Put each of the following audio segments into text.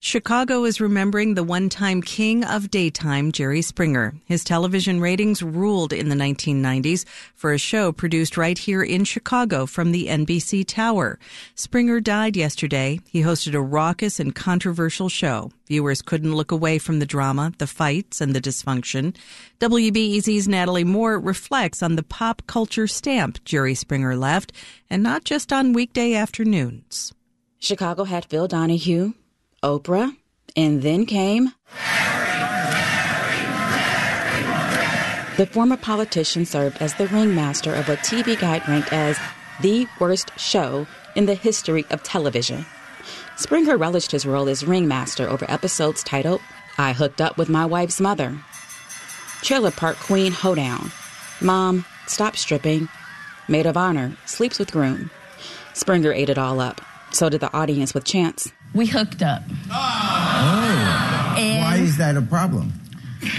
Chicago is remembering the one time king of daytime, Jerry Springer. His television ratings ruled in the 1990s for a show produced right here in Chicago from the NBC Tower. Springer died yesterday. He hosted a raucous and controversial show. Viewers couldn't look away from the drama, the fights, and the dysfunction. WBEZ's Natalie Moore reflects on the pop culture stamp Jerry Springer left, and not just on weekday afternoons. Chicago had Phil Donahue, Oprah, and then came. The former politician served as the ringmaster of what TV Guide ranked as the worst show in the history of television. Springer relished his role as ringmaster over episodes titled I Hooked Up with My Wife's Mother, Trailer Park Queen Hoedown, Mom, Stop Stripping, Maid of Honor, Sleeps with Groom. Springer ate it all up. So did the audience with Chance. We hooked up. Oh. And Why is that a problem?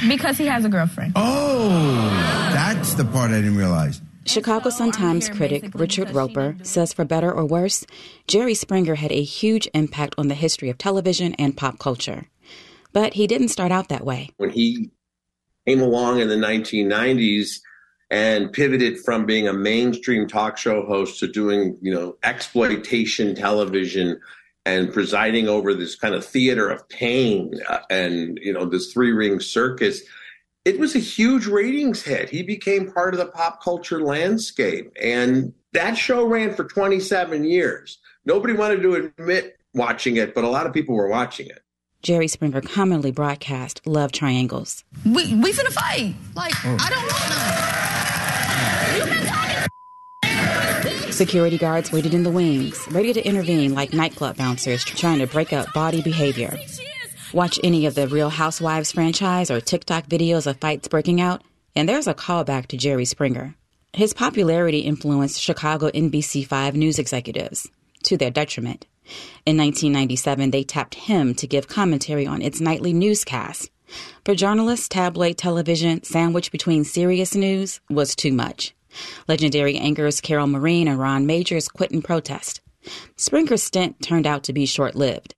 Because he has a girlfriend. Oh, that's the part I didn't realize. Chicago Sun-Times critic Richard Roeper says for better or worse, Jerry Springer had a huge impact on the history of television and pop culture. But he didn't start out that way. When he came along in the 1990s and pivoted from being a mainstream talk show host to doing, you know, exploitation television and presiding over this kind of theater of pain uh, and, you know, this three ring circus, it was a huge ratings hit. He became part of the pop culture landscape. And that show ran for 27 years. Nobody wanted to admit watching it, but a lot of people were watching it. Jerry Springer commonly broadcast love triangles. We we finna fight. Like I don't want none. Security guards waited in the wings, ready to intervene like nightclub bouncers trying to break up body behavior. Watch any of the Real Housewives franchise or TikTok videos of fights breaking out, and there's a callback to Jerry Springer. His popularity influenced Chicago NBC5 news executives, to their detriment. In 1997, they tapped him to give commentary on its nightly newscast. For journalists, tabloid television, sandwiched between serious news, was too much. Legendary anchors Carol Marin and Ron Magers quit in protest. Springer's stint turned out to be short lived.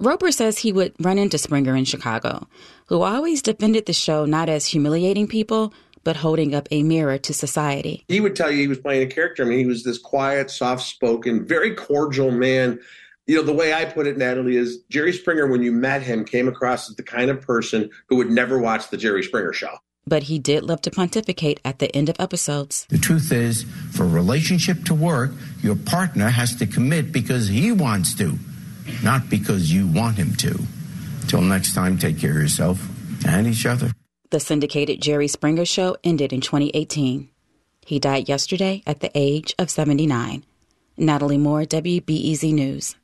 Roeper says he would run into Springer in Chicago, who always defended the show not as humiliating people, but holding up a mirror to society. He would tell you he was playing a character. I mean, he was this quiet, soft spoken, very cordial man. You know, the way I put it, Natalie, is Jerry Springer, when you met him, came across as the kind of person who would never watch the Jerry Springer show. But he did love to pontificate at the end of episodes. The truth is, for a relationship to work, your partner has to commit because he wants to, not because you want him to. Till next time, take care of yourself and each other. The syndicated Jerry Springer show ended in 2018. He died yesterday at the age of 79. Natalie Moore, WBEZ News.